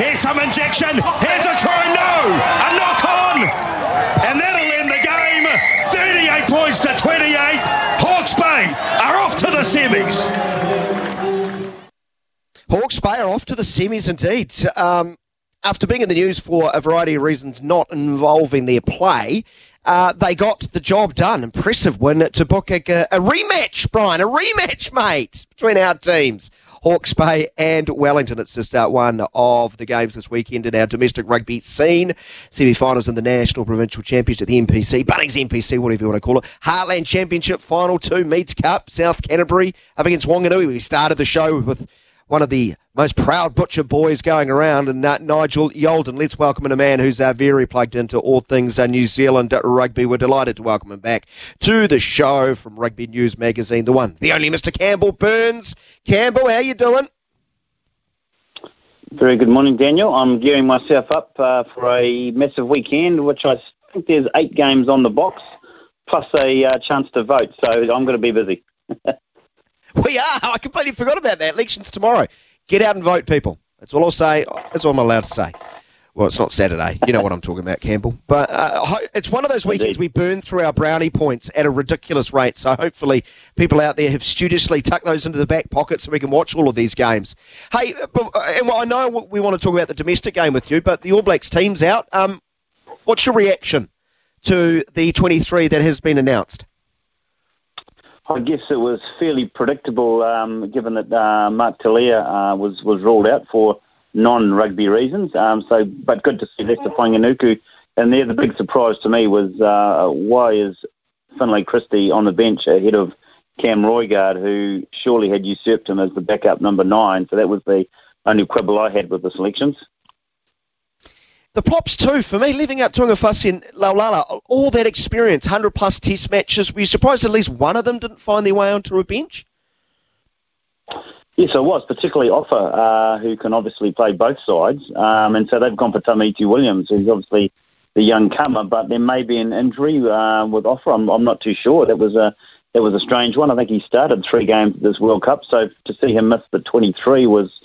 Here's some injection. Here's a try. No. A knock on. And that'll end the game. 38 points to 28. Hawke's Bay are off to the semis. Hawke's Bay are off to the semis indeed. Um, after being in the news for a variety of reasons not involving their play, uh, they got the job done. Impressive win to book a, a rematch, Brian, a rematch, mate, between our teams. Hawke's Bay and Wellington. It's just uh, one of the games this weekend in our domestic rugby scene. Semi-finals in the National Provincial Championship, the NPC, Bunnings NPC, whatever you want to call it. Heartland Championship Final 2, Meads Cup, South Canterbury up against Wanganui. We started the show with one of the most proud butcher boys going around, and uh, Nigel Yolden. Let's welcome in a man who's uh, very plugged into all things uh, New Zealand rugby. We're delighted to welcome him back to the show from Rugby News Magazine, the one, the only Mr. Campbell Burnes. Campbell, how you doing? Very good morning, Daniel. I'm gearing myself up uh, for a massive weekend, which I think there's eight games on the box, plus a uh, chance to vote. So I'm going to be busy. We are. I completely forgot about that. Elections tomorrow. Get out and vote, people. That's all I'll say. That's all I'm allowed to say. Well, it's not Saturday. You know what I'm talking about, Campbell. But uh, it's one of those weekends we burn through our brownie points at a ridiculous rate. So hopefully, people out there have studiously tucked those into the back pocket so we can watch all of these games. Hey, uh, and I know we want to talk about the domestic game with you, but the All Blacks team's out. Um, what's your reaction to the 23 that has been announced? I guess it was fairly predictable, um, given that uh, Mark Telea uh, was was ruled out for non-rugby reasons. Um, so, but good to see Leicester Fainga'anuku. And there, the big surprise to me was uh, why is Finlay Christie on the bench ahead of Cam Roigard, who surely had usurped him as the backup number nine. So that was the only quibble I had with the selections. The props too, for me, living out Tu'ungafasi and Laulala, all that experience, 100 plus test matches, were you surprised at least one of them didn't find their way onto a bench? Yes, I was, particularly Ofa, uh, who can obviously play both sides. Um, and so they've gone for Tamati Williams, who's obviously the young comer, but there may be an injury uh, with Ofa. I'm, I'm not too sure. That was a that was a strange one. I think he started three games this World Cup, so to see him miss the 23 was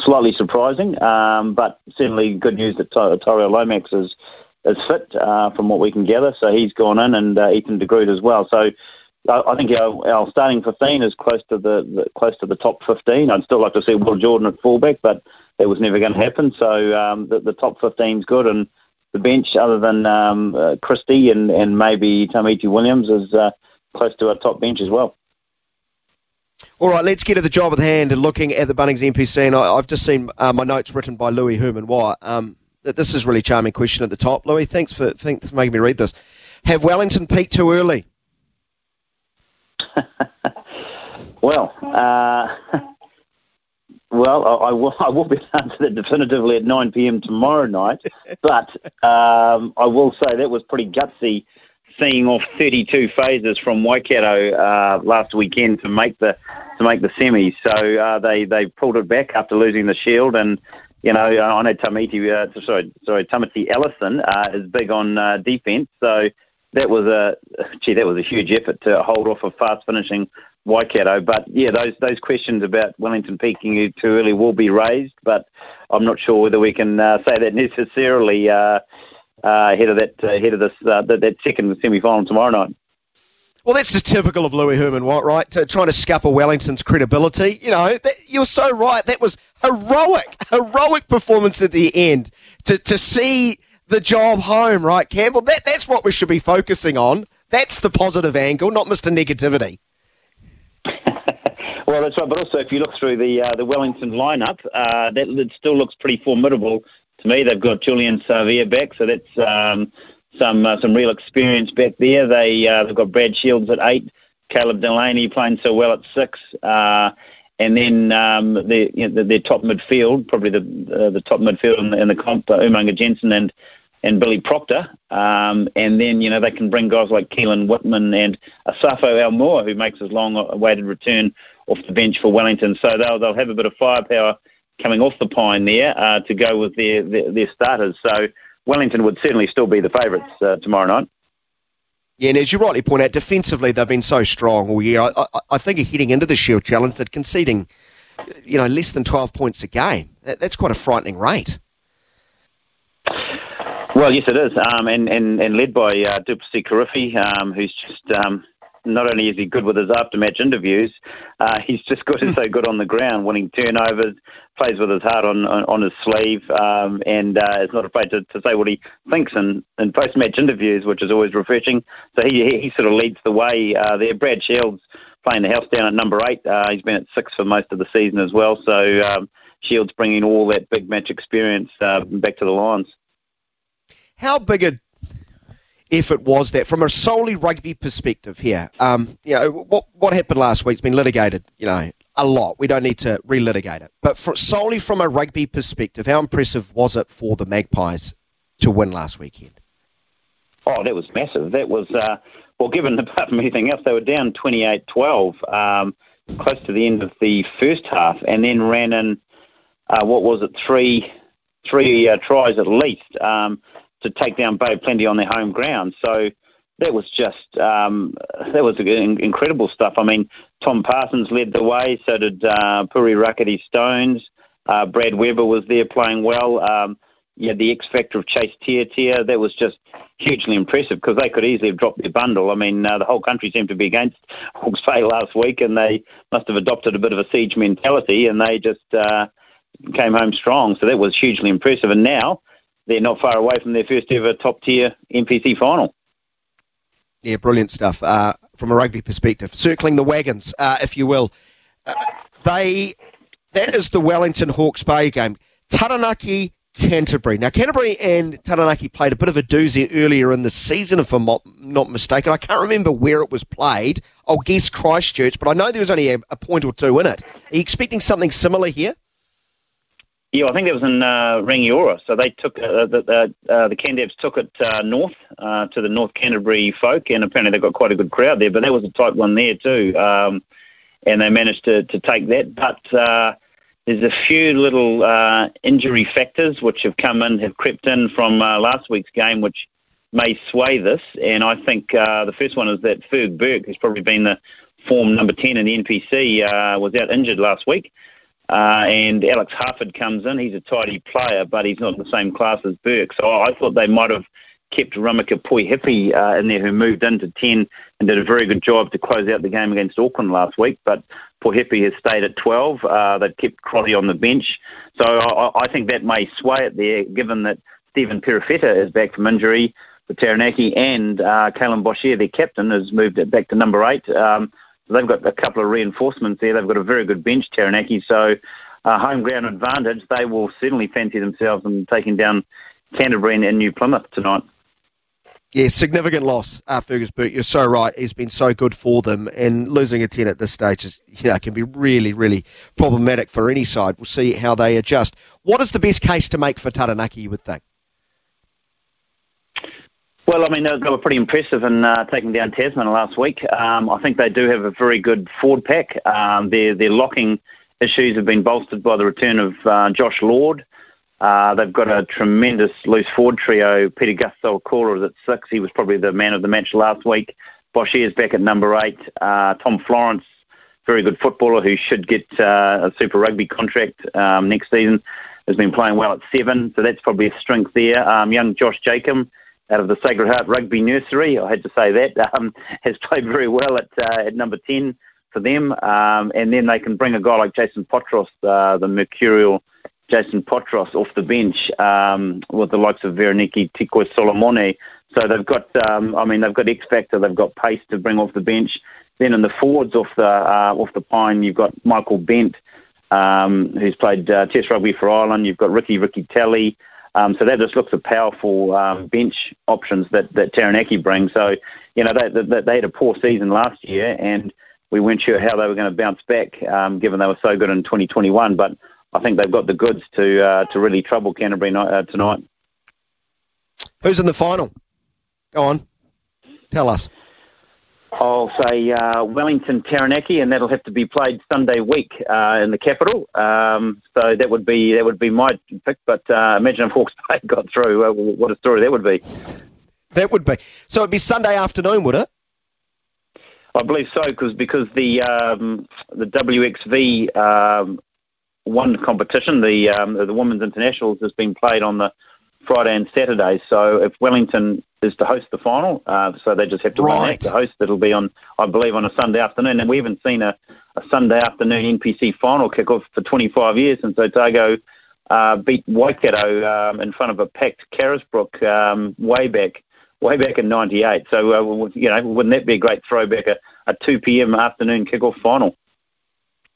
slightly surprising, um, but certainly good news that Tyrell Lomax is is fit uh, from what we can gather. So he's gone in, and uh, Ethan de Groot as well. So I, I think our, our starting 15 is close to the, the, close to the top 15. I'd still like to see Will Jordan at fullback, but that was never going to happen. So um, the, the top 15 is good, and the bench, other than um, uh, Christie and, and maybe Tamati Williams, is uh, close to our top bench as well. All right, let's get to the job at hand and looking at the Bunnings NPC. And I, have just seen uh, my notes written by Louis Herman Wyatt. Um, this is a really charming question at the top. Louis, thanks for, thanks for making me read this. Have Wellington peaked too early? well, uh, well, I, I, will, I will be answer that definitively at 9 p.m. tomorrow night. but um, I will say that was pretty gutsy seeing off 32 phases from Waikato uh, last weekend to make the to make the semis. So uh, they they pulled it back after losing the Shield, and you know I know Tamati, uh, sorry sorry Tamati Ellison uh, is big on uh, defence, so that was a gee that was a huge effort to hold off a fast finishing Waikato. But yeah, those those questions about Wellington peaking too early will be raised, but I'm not sure whether we can uh, say that necessarily uh, ahead of that uh, ahead of this uh, that, that second semi final tomorrow night. Well, that's just typical of Louis Herman Watt, right? To, trying to scupper Wellington's credibility. You know, that, you're so right. That was heroic, heroic performance at the end to to see the job home, right, Campbell? That that's what we should be focusing on. That's the positive angle, not Mr. Negativity. well, that's right. But also, if you look through the uh, the Wellington lineup, uh, that it still looks pretty formidable to me. They've got Julian Savea back, so that's um, some uh, some real experience back there. They uh, they've got Brad Shields at eight, Caleb Delany playing so well at six, uh, and then um, their you know, their top midfield, probably the uh, the top midfield in the, in the comp, uh, Umaga Jensen and and Billy Proctor, um, and then you know they can bring guys like Keelan Whitman and Asafo Aumua, who makes his long-awaited return off the bench for Wellington. So they'll they'll have a bit of firepower coming off the pine there uh, to go with their, their, their starters. So Wellington would certainly still be the favourites uh, tomorrow night. Yeah, and as you rightly point out, defensively they've been so strong all year. I, I, I think heading into the Shield Challenge, they're conceding, you know, less than twelve points a game. That, that's quite a frightening rate. Well, yes, it is, um, and, and and led by uh, Du'Plessis Kirifi, um, who's just um, not only is he good with his after-match interviews, uh, he's just good and so good on the ground, winning turnovers, plays with his heart on on, on his sleeve, um, and uh, is not afraid to, to say what he thinks in, in post-match interviews, which is always refreshing. So he he, he sort of leads the way uh, there. Brad Shields playing the house down at number eight. Uh, he's been at six for most of the season as well. So um, Shields bringing all that big match experience uh, back to the Lions. How big a effort was that from a solely rugby perspective here? Um, you know, what, what happened last week's been litigated, you know, a lot. We don't need to relitigate it. But for, solely from a rugby perspective, how impressive was it for the Magpies to win last weekend? Oh, that was massive. That was, uh, well, given apart from anything else, they were down 28 12, um, close to the end of the first half, and then ran in, uh, what was it, three three uh, tries at least. Um, to take down Bay Plenty on their home ground. So that was just um, that was incredible stuff. I mean, Tom Parsons led the way, so did uh, Pouri Rakete-Stones. Uh, Brad Weber was there playing well. Um, yeah, the X factor of Chase Tiatia, that was just hugely impressive because they could easily have dropped their bundle. I mean, uh, the whole country seemed to be against Hawke's Bay last week, and they must have adopted a bit of a siege mentality, and they just uh, came home strong. So that was hugely impressive. And now they're not far away from their first ever top tier NPC final. Yeah, brilliant stuff uh, from a rugby perspective. Circling the wagons, uh, if you will. Uh, they that is the Wellington Hawke's Bay game. Taranaki Canterbury. Now, Canterbury and Taranaki played a bit of a doozy earlier in the season, if I'm not mistaken. I can't remember where it was played. I'll guess Christchurch, but I know there was only a, a point or two in it. Are you expecting something similar here? Yeah, I think it was in uh, Rangiora. So they took uh, the the, uh, the Cantabs took it uh, north uh, to the North Canterbury folk, and apparently they got quite a good crowd there. But that was a tight one there too, um, and they managed to, to take that. But uh, there's a few little uh, injury factors which have come in, have crept in from uh, last week's game, which may sway this. And I think uh, the first one is that Ferg Burke, who's probably been the form number 10 in the NPC, uh, was out injured last week. Uh, and Alex Harford comes in. He's a tidy player, but he's not the same class as Burke. So I thought they might have kept Rameka Poihipi uh, in there, who moved into 10 and did a very good job to close out the game against Auckland last week. But Poihipi has stayed at 12. Uh, they've kept Crotty on the bench. So I, I think that may sway it there, given that Stephen Perofeta is back from injury for Taranaki and uh, Kaylum Boshier, their captain, has moved it back to number eight. Um, they've got a couple of reinforcements there. They've got a very good bench, Taranaki. So, uh, home ground advantage, they will certainly fancy themselves in taking down Canterbury and New Plymouth tonight. Yeah, significant loss, uh, Fergus. You're so right. He's been so good for them, and losing a 10 at this stage is, you know, can be really, really problematic for any side. We'll see how they adjust. What is the best case to make for Taranaki, you would think? Well, I mean, they were pretty impressive in uh, taking down Tasman last week. Um, I think they do have a very good forward pack. Um, their, their locking issues have been bolstered by the return of uh, Josh Lord. Uh, they've got a tremendous loose forward trio. Peter Gustavo is at six. He was probably the man of the match last week. Boshier is back at number eight. Uh, Tom Florence, very good footballer who should get uh, a Super Rugby contract um, next season, has been playing well at seven. So that's probably a strength there. Um, young Josh Jacob out of the Sacred Heart Rugby Nursery. I had to say that um, has played very well at uh, at number ten for them, um, and then they can bring a guy like Jason Potros, uh, the mercurial Jason Potros, off the bench um, with the likes of Vereniki Tikoisolomone. So they've got, um, I mean, they've got X factor, they've got pace to bring off the bench. Then in the forwards off the uh, off the pine, you've got Michael Bent, um, who's played uh, Test rugby for Ireland. You've got Ricky Riccitelli. Um, so that just looks at powerful um, bench options that, that Taranaki brings. So, you know, they, they, they, had a poor season last year and we weren't sure how they were going to bounce back um, given they were so good in 2021. But I think they've got the goods to uh, to really trouble Canterbury uh, tonight. Who's in the final? Go on. Tell us. I'll say uh, Wellington Taranaki, and that'll have to be played Sunday week uh, in the capital. Um, so that would be that would be my pick. But uh, imagine if Hawke's Bay got through. Uh, what a story that would be. That would be. So it'd be Sunday afternoon, would it? I believe so, because because the um, the WXV um, one competition, the um, the women's internationals, has been played on the Friday and Saturday. So if Wellington is to host the final, uh, so they just have to Right. win that to host. It'll be on, I believe, on a Sunday afternoon, and we haven't seen a, a Sunday afternoon NPC final kick-off for 25 years since Otago uh, beat Waikato um, in front of a packed Carisbrook um, way back, way back in '98. So uh, you know, wouldn't that be a great throwback? A, a 2 p.m. afternoon kick-off final.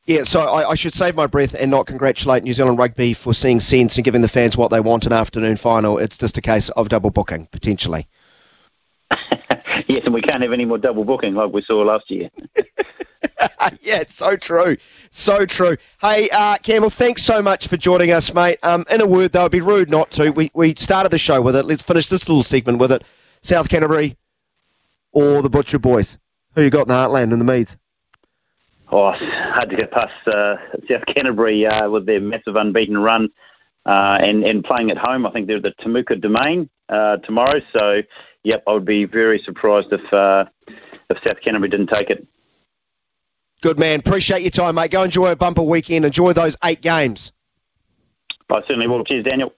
Yeah, so I, I should save my breath and not congratulate New Zealand Rugby for seeing sense and giving the fans what they want in an afternoon final. It's just a case of double booking, potentially. yes, and we can't have any more double booking like we saw last year. yeah, it's so true. So true. Hey, uh, Campbell, thanks so much for joining us, mate. Um, in a word, though, it'd be rude not to. We, we started the show with it. Let's finish this little segment with it. South Canterbury or the Butcher Boys? Who you got in the Heartland and the Meads? Oh, hard to get past uh, South Canterbury uh, with their massive unbeaten run uh, and, and playing at home. I think they're the Temuka Domain uh, tomorrow. So, yep, I would be very surprised if uh, if South Canterbury didn't take it. Good man. Appreciate your time, mate. Go enjoy a bumper weekend. Enjoy those eight games. I certainly will. Cheers, Daniel.